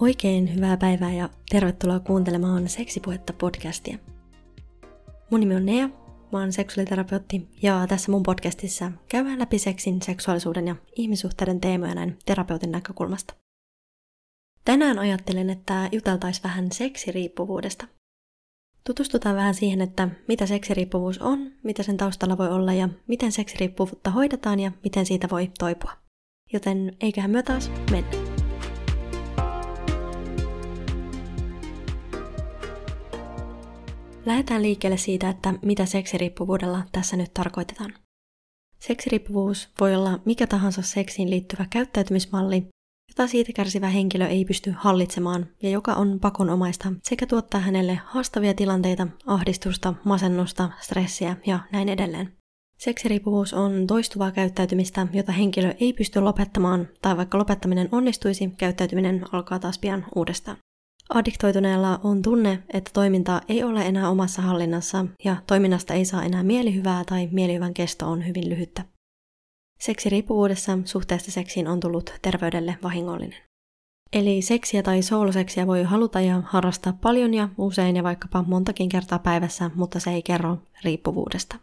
Oikein hyvää päivää ja tervetuloa kuuntelemaan Seksipuhetta podcastia. Mun nimi on Nea, mä oon seksuaaliterapeutti ja tässä mun podcastissa käydään läpi seksin, seksuaalisuuden ja ihmissuhteiden teemoja näin terapeutin näkökulmasta. Tänään ajattelen, että juteltais vähän seksiriippuvuudesta. Tutustutaan vähän siihen, että mitä seksiriippuvuus on, mitä sen taustalla voi olla ja miten seksiriippuvuutta hoidetaan ja miten siitä voi toipua. Joten eiköhän me taas mennä. Lähdetään liikkeelle siitä, että mitä seksiriippuvuudella tässä nyt tarkoitetaan. Seksiriippuvuus voi olla mikä tahansa seksiin liittyvä käyttäytymismalli, jota siitä kärsivä henkilö ei pysty hallitsemaan ja joka on pakonomaista sekä tuottaa hänelle haastavia tilanteita, ahdistusta, masennusta, stressiä ja näin edelleen. Seksiriippuvuus on toistuvaa käyttäytymistä, jota henkilö ei pysty lopettamaan, tai vaikka lopettaminen onnistuisi, käyttäytyminen alkaa taas pian uudestaan. Addiktoituneella on tunne, että toiminta ei ole enää omassa hallinnassa ja toiminnasta ei saa enää mielihyvää tai mielihyvän kesto on hyvin lyhyttä. Seksiriippuvuudessa suhteesta seksiin on tullut terveydelle vahingollinen. Eli seksiä tai sooloseksiä voi haluta ja harrastaa paljon ja usein ja vaikkapa montakin kertaa päivässä, mutta se ei kerro riippuvuudesta.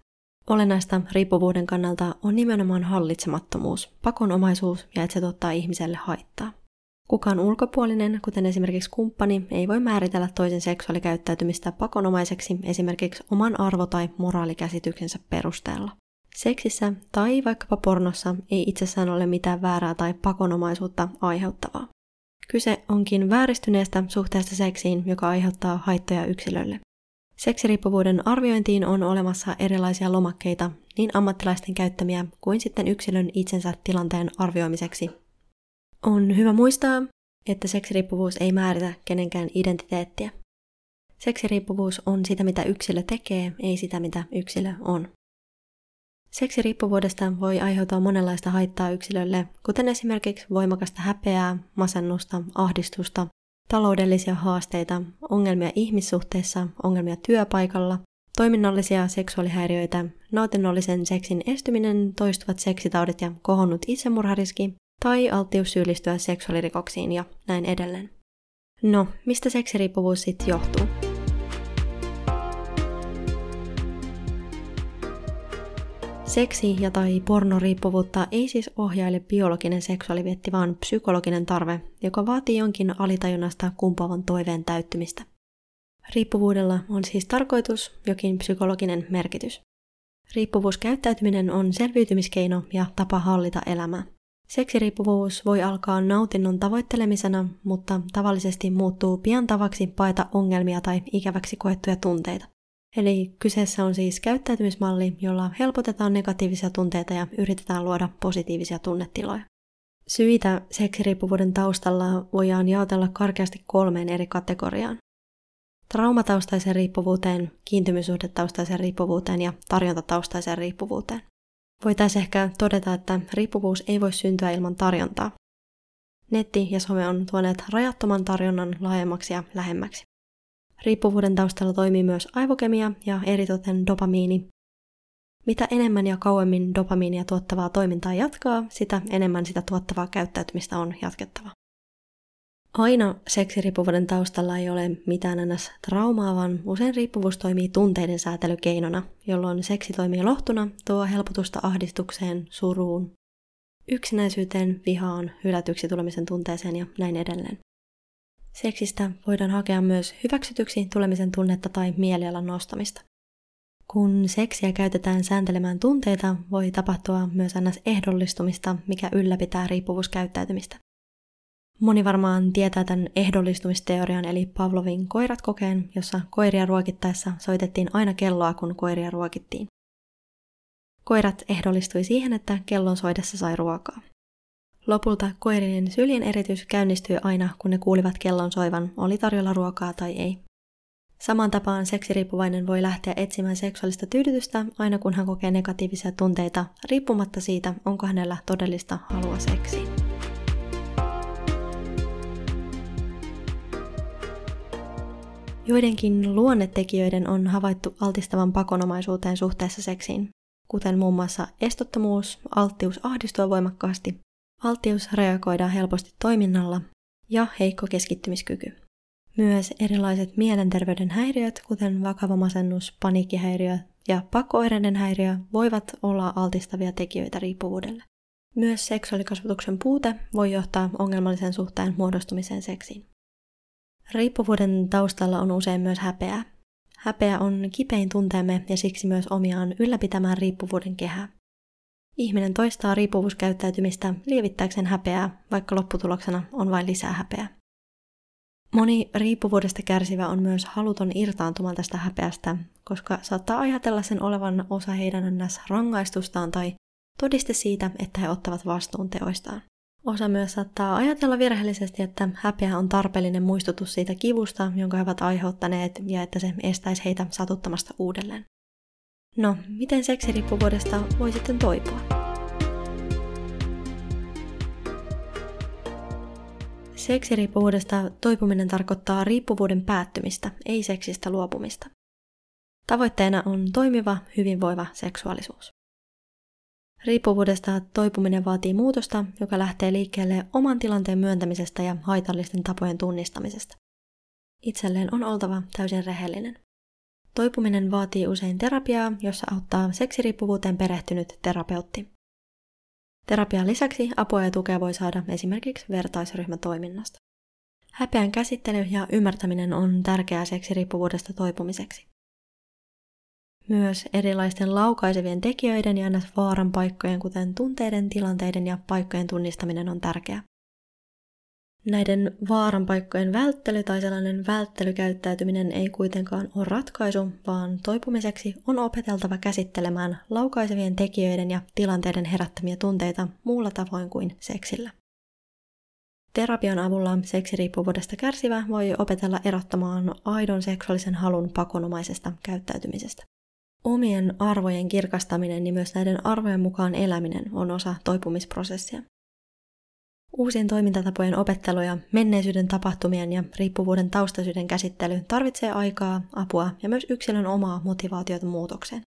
Olennaista riippuvuuden kannalta on nimenomaan hallitsemattomuus, pakonomaisuus ja että se tuottaa ihmiselle haittaa. Kukaan ulkopuolinen, kuten esimerkiksi kumppani, ei voi määritellä toisen seksuaalikäyttäytymistä pakonomaiseksi esimerkiksi oman arvo- tai moraalikäsityksensä perusteella. Seksissä tai vaikkapa pornossa ei itsessään ole mitään väärää tai pakonomaisuutta aiheuttavaa. Kyse onkin vääristyneestä suhteesta seksiin, joka aiheuttaa haittoja yksilölle. Seksiriippuvuuden arviointiin on olemassa erilaisia lomakkeita, niin ammattilaisten käyttämiä kuin sitten yksilön itsensä tilanteen arvioimiseksi on hyvä muistaa, että seksiriippuvuus ei määritä kenenkään identiteettiä. Seksiriippuvuus on sitä, mitä yksilö tekee, ei sitä, mitä yksilö on. Seksiriippuvuudesta voi aiheutua monenlaista haittaa yksilölle, kuten esimerkiksi voimakasta häpeää, masennusta, ahdistusta, taloudellisia haasteita, ongelmia ihmissuhteissa, ongelmia työpaikalla, toiminnallisia seksuaalihäiriöitä, nautinnollisen seksin estyminen, toistuvat seksitaudit ja kohonnut itsemurhariski, tai alttius syyllistyä seksuaalirikoksiin ja näin edelleen. No, mistä seksiriippuvuus sitten johtuu? Seksi- ja tai pornoriippuvuutta ei siis ohjaile biologinen seksuaalivietti, vaan psykologinen tarve, joka vaatii jonkin alitajunnasta kumpaavan toiveen täyttymistä. Riippuvuudella on siis tarkoitus, jokin psykologinen merkitys. Riippuvuuskäyttäytyminen on selviytymiskeino ja tapa hallita elämää. Seksiriippuvuus voi alkaa nautinnon tavoittelemisena, mutta tavallisesti muuttuu pian tavaksi paeta ongelmia tai ikäväksi koettuja tunteita. Eli kyseessä on siis käyttäytymismalli, jolla helpotetaan negatiivisia tunteita ja yritetään luoda positiivisia tunnetiloja. Syitä seksiriippuvuuden taustalla voidaan jaotella karkeasti kolmeen eri kategoriaan. Traumataustaiseen riippuvuuteen, kiintymyssuhdetaustaiseen riippuvuuteen ja tarjontataustaiseen riippuvuuteen. Voitaisiin ehkä todeta, että riippuvuus ei voi syntyä ilman tarjontaa. Netti ja some on tuoneet rajattoman tarjonnan laajemmaksi ja lähemmäksi. Riippuvuuden taustalla toimii myös aivokemia ja eritoten dopamiini. Mitä enemmän ja kauemmin dopamiinia tuottavaa toimintaa jatkaa, sitä enemmän sitä tuottavaa käyttäytymistä on jatkettava. Aina seksiriippuvuuden taustalla ei ole mitään ns. traumaa, vaan usein riippuvuus toimii tunteiden säätelykeinona, jolloin seksi toimii lohtuna, tuo helpotusta ahdistukseen, suruun, yksinäisyyteen, vihaan, hylätyksi tulemisen tunteeseen ja näin edelleen. Seksistä voidaan hakea myös hyväksytyksi tulemisen tunnetta tai mielialan nostamista. Kun seksiä käytetään sääntelemään tunteita, voi tapahtua myös ns. ehdollistumista, mikä ylläpitää riippuvuuskäyttäytymistä. Moni varmaan tietää tämän ehdollistumisteorian eli Pavlovin koirat kokeen, jossa koiria ruokittaessa soitettiin aina kelloa, kun koiria ruokittiin. Koirat ehdollistui siihen, että kellon soidessa sai ruokaa. Lopulta koirien syljen eritys käynnistyi aina, kun ne kuulivat kellon soivan, oli tarjolla ruokaa tai ei. Samaan tapaan seksiriippuvainen voi lähteä etsimään seksuaalista tyydytystä aina kun hän kokee negatiivisia tunteita, riippumatta siitä, onko hänellä todellista halua seksiin. Joidenkin luonnetekijöiden on havaittu altistavan pakonomaisuuteen suhteessa seksiin, kuten muun muassa estottomuus, alttius ahdistua voimakkaasti, alttius reagoida helposti toiminnalla ja heikko keskittymiskyky. Myös erilaiset mielenterveyden häiriöt, kuten vakava masennus, paniikkihäiriö ja pakkoireiden häiriö, voivat olla altistavia tekijöitä riippuvuudelle. Myös seksuaalikasvatuksen puute voi johtaa ongelmallisen suhteen muodostumiseen seksiin. Riippuvuuden taustalla on usein myös häpeää. Häpeä on kipein tunteemme ja siksi myös omiaan ylläpitämään riippuvuuden kehää. Ihminen toistaa riippuvuuskäyttäytymistä lievittääkseen häpeää, vaikka lopputuloksena on vain lisää häpeää. Moni riippuvuudesta kärsivä on myös haluton irtaantumaan tästä häpeästä, koska saattaa ajatella sen olevan osa heidän ns. rangaistustaan tai todiste siitä, että he ottavat vastuun teoistaan. Osa myös saattaa ajatella virheellisesti, että häpeä on tarpeellinen muistutus siitä kivusta, jonka he ovat aiheuttaneet, ja että se estäisi heitä satuttamasta uudelleen. No, miten seksiriippuvuudesta voi sitten toipua? Seksiriippuvuudesta toipuminen tarkoittaa riippuvuuden päättymistä, ei seksistä luopumista. Tavoitteena on toimiva, hyvinvoiva seksuaalisuus. Riippuvuudesta toipuminen vaatii muutosta, joka lähtee liikkeelle oman tilanteen myöntämisestä ja haitallisten tapojen tunnistamisesta. Itselleen on oltava täysin rehellinen. Toipuminen vaatii usein terapiaa, jossa auttaa seksiriippuvuuteen perehtynyt terapeutti. Terapian lisäksi apua ja tukea voi saada esimerkiksi vertaisryhmätoiminnasta. Häpeän käsittely ja ymmärtäminen on tärkeää seksiriippuvuudesta toipumiseksi. Myös erilaisten laukaisevien tekijöiden ja vaaran paikkojen, kuten tunteiden, tilanteiden ja paikkojen tunnistaminen on tärkeää. Näiden vaaran paikkojen välttely tai sellainen välttelykäyttäytyminen ei kuitenkaan ole ratkaisu, vaan toipumiseksi on opeteltava käsittelemään laukaisevien tekijöiden ja tilanteiden herättämiä tunteita muulla tavoin kuin seksillä. Terapian avulla seksiriippuvuudesta kärsivä voi opetella erottamaan aidon seksuaalisen halun pakonomaisesta käyttäytymisestä. Omien arvojen kirkastaminen ja myös näiden arvojen mukaan eläminen on osa toipumisprosessia. Uusien toimintatapojen opettelu ja menneisyyden tapahtumien ja riippuvuuden taustasyiden käsittely tarvitsee aikaa, apua ja myös yksilön omaa motivaatiota muutokseen.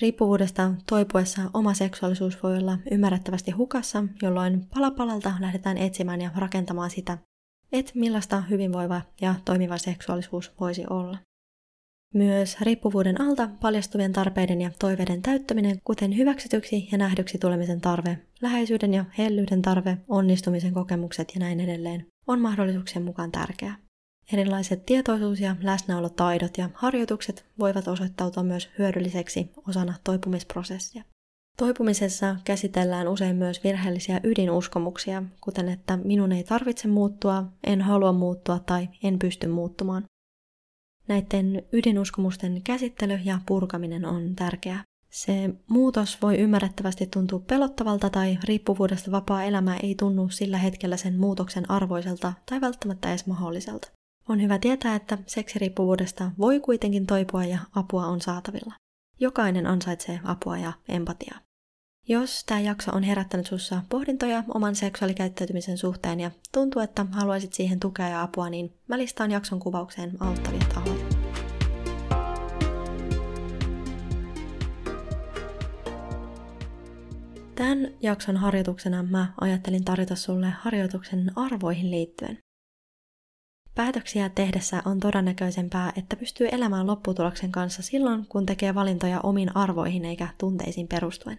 Riippuvuudesta toipuessa oma seksuaalisuus voi olla ymmärrettävästi hukassa, jolloin palapalalta lähdetään etsimään ja rakentamaan sitä, että millaista hyvinvoiva ja toimiva seksuaalisuus voisi olla. Myös riippuvuuden alta paljastuvien tarpeiden ja toiveiden täyttäminen, kuten hyväksytyksi ja nähdyksi tulemisen tarve, läheisyyden ja hellyyden tarve, onnistumisen kokemukset ja näin edelleen, on mahdollisuuksien mukaan tärkeää. Erilaiset tietoisuus- ja läsnäolotaidot ja harjoitukset voivat osoittautua myös hyödylliseksi osana toipumisprosessia. Toipumisessa käsitellään usein myös virheellisiä ydinuskomuksia, kuten että minun ei tarvitse muuttua, en halua muuttua tai en pysty muuttumaan. Näiden ydinuskomusten käsittely ja purkaminen on tärkeää. Se muutos voi ymmärrettävästi tuntua pelottavalta tai riippuvuudesta vapaa elämä ei tunnu sillä hetkellä sen muutoksen arvoiselta tai välttämättä edes mahdolliselta. On hyvä tietää, että seksiriippuvuudesta voi kuitenkin toipua ja apua on saatavilla. Jokainen ansaitsee apua ja empatiaa. Jos tämä jakso on herättänyt sussa pohdintoja oman seksuaalikäyttäytymisen suhteen ja tuntuu, että haluaisit siihen tukea ja apua, niin mä listaan jakson kuvaukseen auttavia tahoja. Tämän jakson harjoituksena mä ajattelin tarjota sulle harjoituksen arvoihin liittyen. Päätöksiä tehdessä on todennäköisempää, että pystyy elämään lopputuloksen kanssa silloin, kun tekee valintoja omiin arvoihin eikä tunteisiin perustuen.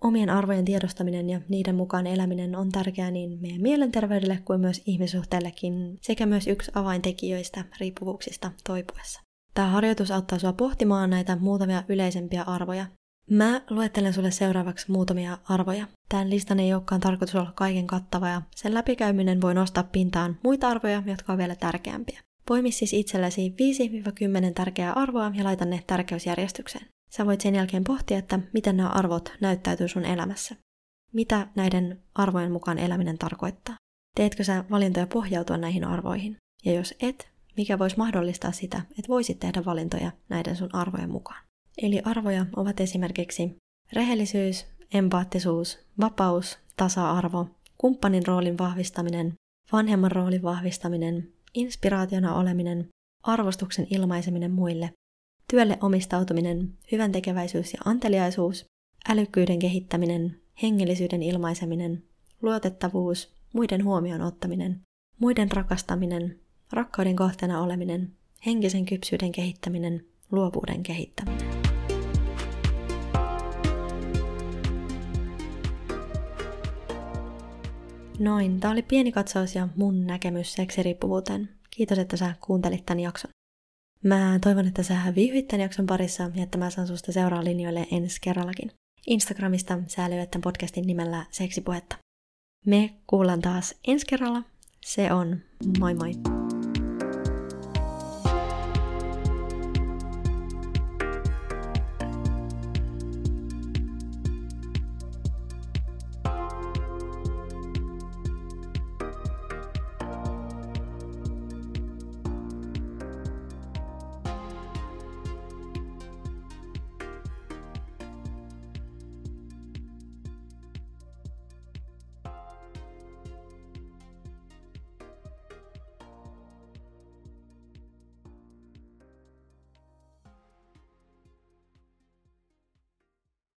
Omien arvojen tiedostaminen ja niiden mukaan eläminen on tärkeää niin meidän mielenterveydelle kuin myös ihmissuhteellekin, sekä myös yksi avaintekijöistä riippuvuuksista toipuessa. Tämä harjoitus auttaa sinua pohtimaan näitä muutamia yleisempiä arvoja. Mä luettelen sulle seuraavaksi muutamia arvoja. Tämän listan ei olekaan tarkoitus olla kaiken kattava ja sen läpikäyminen voi nostaa pintaan muita arvoja, jotka on vielä tärkeämpiä. Poimi siis itsellesi 5-10 tärkeää arvoa ja laita ne tärkeysjärjestykseen. Sä voit sen jälkeen pohtia, että miten nämä arvot näyttäytyy sun elämässä. Mitä näiden arvojen mukaan eläminen tarkoittaa? Teetkö sä valintoja pohjautua näihin arvoihin? Ja jos et, mikä voisi mahdollistaa sitä, että voisit tehdä valintoja näiden sun arvojen mukaan? Eli arvoja ovat esimerkiksi rehellisyys, empaattisuus, vapaus, tasa-arvo, kumppanin roolin vahvistaminen, vanhemman roolin vahvistaminen, inspiraationa oleminen, arvostuksen ilmaiseminen muille työlle omistautuminen, hyvän tekeväisyys ja anteliaisuus, älykkyyden kehittäminen, hengellisyyden ilmaiseminen, luotettavuus, muiden huomioon ottaminen, muiden rakastaminen, rakkauden kohteena oleminen, henkisen kypsyyden kehittäminen, luovuuden kehittäminen. Noin, tämä oli pieni katsaus ja mun näkemys seksiriippuvuuteen. Kiitos, että sä kuuntelit tämän jakson. Mä toivon, että sä viihdyit tämän jakson parissa ja että mä saan susta seuraa linjoille ensi kerrallakin. Instagramista sä löydät tämän podcastin nimellä Seksipuhetta. Me kuullaan taas ensi kerralla. Se on moi moi!